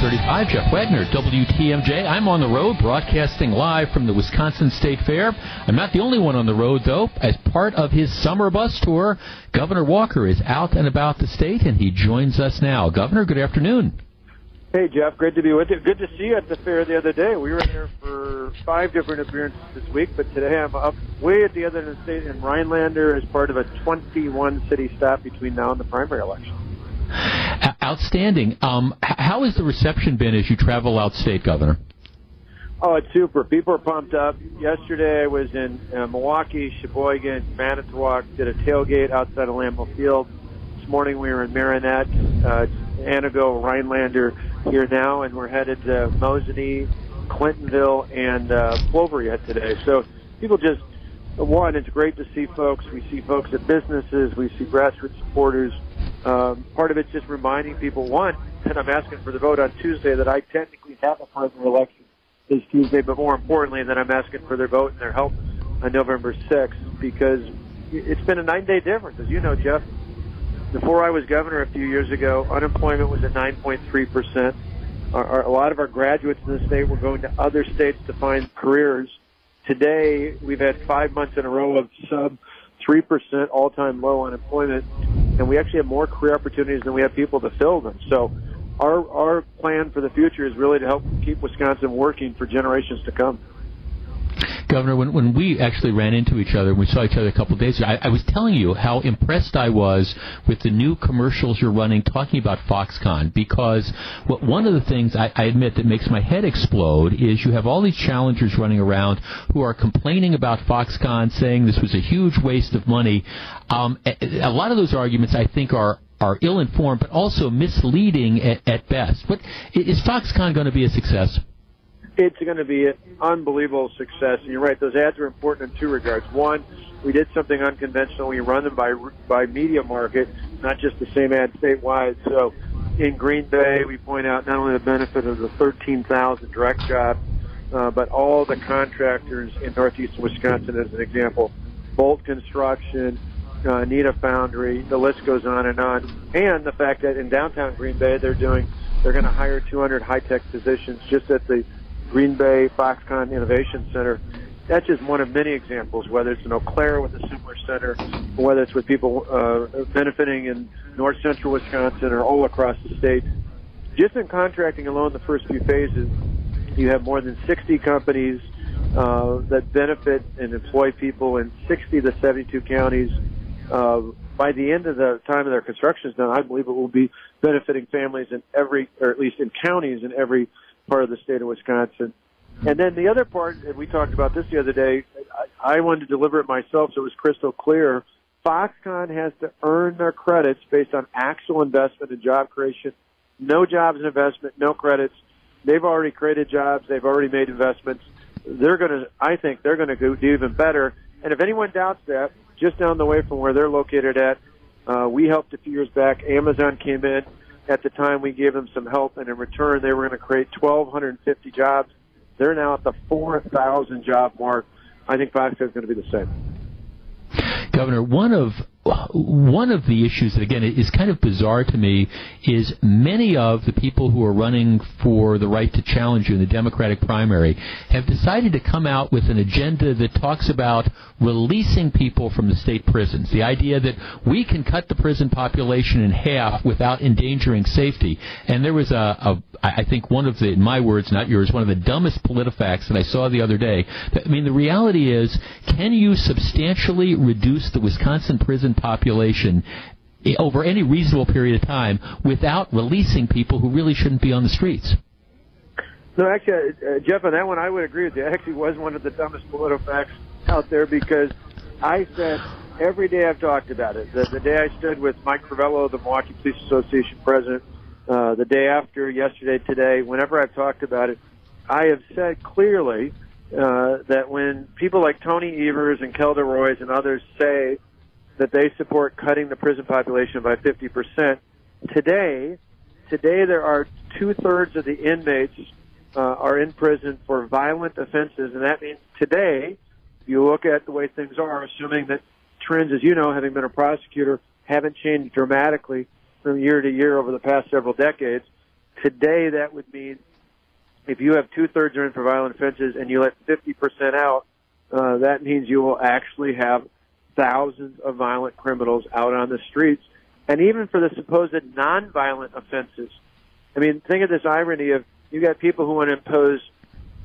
935. Jeff Wagner, WTMJ. I'm on the road broadcasting live from the Wisconsin State Fair. I'm not the only one on the road, though. As part of his summer bus tour, Governor Walker is out and about the state, and he joins us now. Governor, good afternoon. Hey, Jeff. Great to be with you. Good to see you at the fair the other day. We were there for five different appearances this week, but today I'm up way at the other end of the state in Rhinelander as part of a 21 city stop between now and the primary election. Outstanding. Um, how has the reception been as you travel outstate, Governor? Oh, it's super. People are pumped up. Yesterday I was in uh, Milwaukee, Sheboygan, Manitowoc, did a tailgate outside of Lambeau Field. This morning we were in Marinette, uh, Rhinelander here now, and we're headed to Mosinee, Clintonville, and uh, Cloverdale today. So people just, one, it's great to see folks. We see folks at businesses. We see grassroots supporters um, part of it's just reminding people, one, that I'm asking for the vote on Tuesday, that I technically have a primary election this Tuesday, but more importantly, that I'm asking for their vote and their help on November 6th, because it's been a nine-day difference. As you know, Jeff, before I was governor a few years ago, unemployment was at 9.3 percent. a lot of our graduates in the state were going to other states to find careers. Today, we've had five months in a row of sub 3% all-time low unemployment, and we actually have more career opportunities than we have people to fill them. So our, our plan for the future is really to help keep Wisconsin working for generations to come. Governor, when, when we actually ran into each other, and we saw each other a couple of days ago, I, I was telling you how impressed I was with the new commercials you're running talking about Foxconn because what, one of the things I, I admit that makes my head explode is you have all these challengers running around who are complaining about Foxconn, saying this was a huge waste of money. Um, a, a lot of those arguments, I think, are are ill informed, but also misleading at, at best. is Foxconn going to be a success? It's going to be an unbelievable success. And you're right; those ads are important in two regards. One, we did something unconventional. We run them by by media market, not just the same ad statewide. So, in Green Bay, we point out not only the benefit of the 13,000 direct jobs, uh, but all the contractors in northeast Wisconsin, as an example, Bolt Construction, uh, Neenah Foundry, the list goes on and on, and the fact that in downtown Green Bay, they're doing they're going to hire 200 high tech positions just at the Green Bay Foxconn Innovation Center. That's just one of many examples, whether it's in Eau Claire with the similar center, or whether it's with people uh, benefiting in north central Wisconsin or all across the state. Just in contracting alone, the first few phases, you have more than 60 companies uh, that benefit and employ people in 60 to 72 counties. Uh, by the end of the time of their construction is done, I believe it will be benefiting families in every, or at least in counties in every part of the state of Wisconsin. And then the other part, and we talked about this the other day, I, wanted to deliver it myself so it was crystal clear. Foxconn has to earn their credits based on actual investment and job creation. No jobs and investment, no credits. They've already created jobs. They've already made investments. They're going to, I think they're going to do even better. And if anyone doubts that, just down the way from where they're located at, uh, we helped a few years back. Amazon came in at the time, we gave them some help, and in return, they were going to create 1,250 jobs. They're now at the 4,000 job mark. I think Foxconn is going to be the same. Governor, one of one of the issues that again is kind of bizarre to me is many of the people who are running for the right to challenge you in the Democratic primary have decided to come out with an agenda that talks about releasing people from the state prisons. The idea that we can cut the prison population in half without endangering safety. And there was a, a I think one of the, in my words, not yours, one of the dumbest PolitiFacts that I saw the other day. I mean, the reality is, can you substantially reduce the Wisconsin prison population over any reasonable period of time without releasing people who really shouldn't be on the streets. No, actually, uh, Jeff, on that one, I would agree with you. It actually was one of the dumbest PolitiFacts out there because I said every day I've talked about it. The, the day I stood with Mike Crivello, the Milwaukee Police Association president, uh, the day after, yesterday, today, whenever I've talked about it, I have said clearly uh, that when people like Tony Evers and Kelda Roys and others say that they support cutting the prison population by 50%. Today, today there are two thirds of the inmates uh, are in prison for violent offenses, and that means today, if you look at the way things are, assuming that trends, as you know, having been a prosecutor, haven't changed dramatically from year to year over the past several decades, Today, that would mean if you have two thirds are in for violent offenses and you let 50% out, uh, that means you will actually have thousands of violent criminals out on the streets. And even for the supposed nonviolent offenses, I mean, think of this irony of you got people who want to impose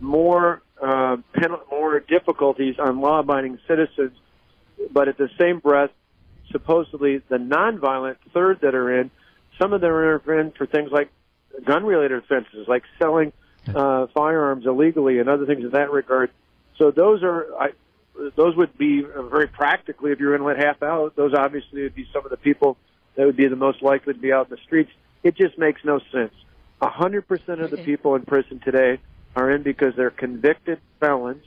more uh, pen- more difficulties on law-abiding citizens, but at the same breath, supposedly the nonviolent third that are in, some of them are in for things like gun-related offenses, like selling uh, firearms illegally and other things in that regard. So those are, I, those would be very practically, if you're going to let half out, those obviously would be some of the people that would be the most likely to be out in the streets. It just makes no sense. A hundred percent of the people in prison today are in because they're convicted felons.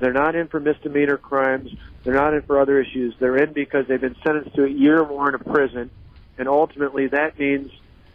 They're not in for misdemeanor crimes. They're not in for other issues. They're in because they've been sentenced to a year or more in a prison, and ultimately that means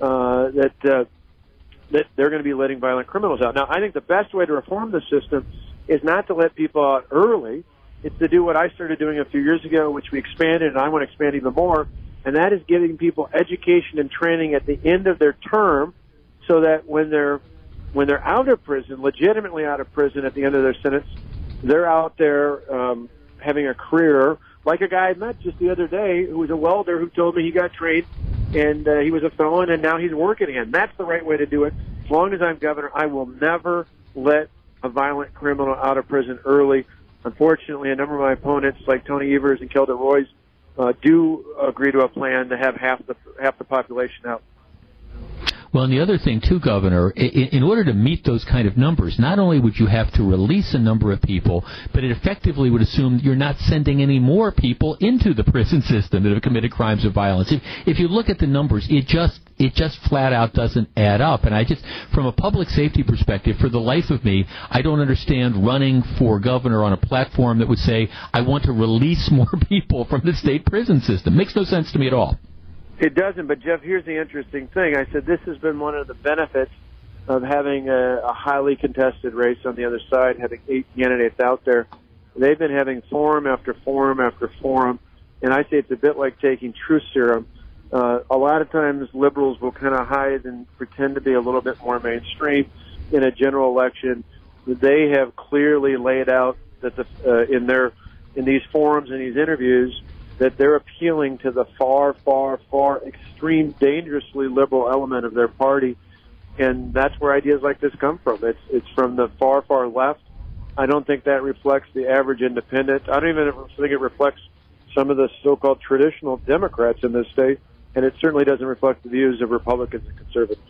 uh, that uh, that they're going to be letting violent criminals out. Now, I think the best way to reform the system is not to let people out early. It's to do what I started doing a few years ago, which we expanded, and I want to expand even more, and that is giving people education and training at the end of their term, so that when they're when they're out of prison, legitimately out of prison at the end of their sentence, they're out there um, having a career like a guy I met just the other day who was a welder who told me he got trained and uh, he was a felon and now he's working again. That's the right way to do it. As long as I'm governor, I will never let a violent criminal out of prison early. Unfortunately, a number of my opponents, like Tony Evers and Kelda Roys, uh, do agree to a plan to have half the half the population out. Well, and the other thing too, Governor, in, in, order to meet those kind of numbers, not only would you have to release a number of people, but it effectively would assume you're not sending any more people into the prison system that have committed crimes of violence. If, if you look at the numbers, it just it just flat out doesn't add up. And I just, from a public safety perspective, for the life of me, I don't understand running for governor on a platform that would say, I want to release more people from the state prison system. Makes no sense to me at all. It doesn't, but Jeff, here's the interesting thing. I said this has been one of the benefits of having a, a highly contested race on the other side, having eight candidates out there. They've been having forum after forum after forum, and I say it's a bit like taking truth serum. Uh, a lot of times liberals will kind of hide and pretend to be a little bit more mainstream in a general election. They have clearly laid out that the, uh, in their in these forums and these interviews that they're appealing to the far, far, far extreme, dangerously liberal element of their party, and that's where ideas like this come from. It's it's from the far, far left. I don't think that reflects the average independent. I don't even think it reflects some of the so-called traditional Democrats in this state, and it certainly doesn't reflect the views of Republicans and conservatives.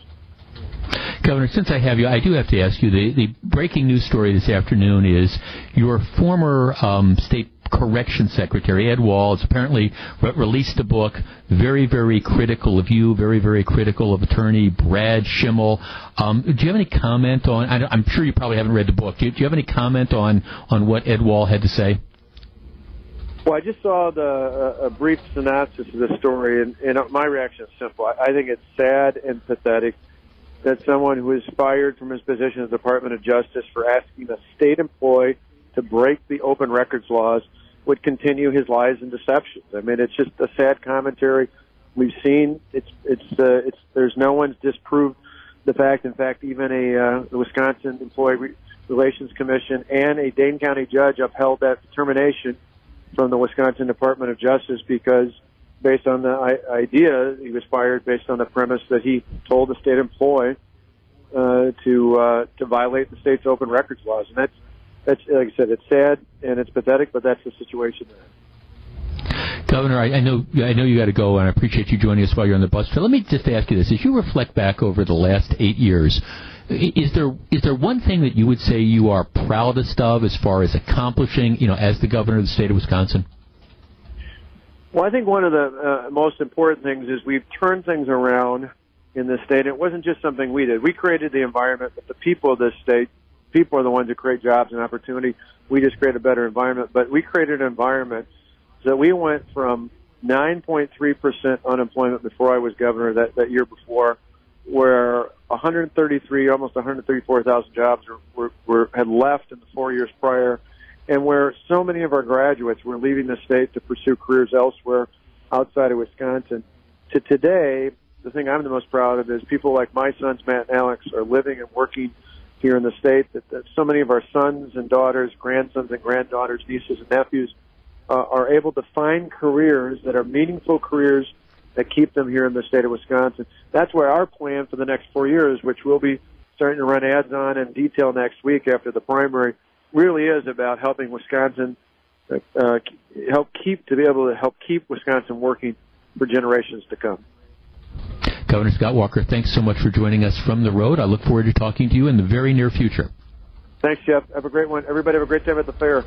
Governor, since I have you, I do have to ask you the, the breaking news story this afternoon is your former um, state correction secretary Ed Wall apparently re- released a book very very critical of you, very very critical of attorney Brad Schimel. Um, do you have any comment on? I, am sure you probably haven't read the book. Do you, do you have any comment on on what Ed Wall had to say? Well, I just saw the uh, a brief synopsis of the story, and, and my reaction is simple. I, I think it's sad and pathetic that someone who is fired from his position in the Department of Justice for asking a state employee to break the open records laws would continue his lies and deceptions. I mean, it's just a sad commentary. We've seen it's it's uh, it's there's no one's disproved the fact. In fact, even a uh, Wisconsin Employee Relations Commission and a Dane County judge upheld that determination from the Wisconsin Department of Justice because based on the idea he was fired based on the premise that he told the state employee uh, to uh, to violate the state's open records laws, and that's that's like I said, it's sad and it's pathetic, but that's the situation. Governor, I, I know I know you got to go, and I appreciate you joining us while you're on the bus. So let me just ask you this: as you reflect back over the last eight years, is there is there one thing that you would say you are proudest of as far as accomplishing, you know, as the governor of the state of Wisconsin? Well, I think one of the uh, most important things is we've turned things around in this state. It wasn't just something we did. We created the environment, but the people of this state people are the ones who create jobs and opportunity. We just create a better environment. But we created an environment so we went from 9.3% unemployment before I was governor that, that year before, where 133, almost 134,000 jobs were, were, were, had left in the four years prior, and where so many of our graduates were leaving the state to pursue careers elsewhere outside of Wisconsin. To today, the thing I'm the most proud of is people like my sons, Matt and Alex, are living and working here in the state. That, that so many of our sons and daughters, grandsons and granddaughters, nieces and nephews uh, are able to find careers that are meaningful careers that keep them here in the state of Wisconsin. That's where our plan for the next four years, which we'll be starting to run ads on in detail next week after the primary, really is about helping Wisconsin uh, help keep to be able to help keep Wisconsin working for generations to come. Governor Scott Walker, thanks so much for joining us from the road. I look forward to talking to you in the very near future. Thanks, Jeff. Have a great one. Everybody have a great time at the fair.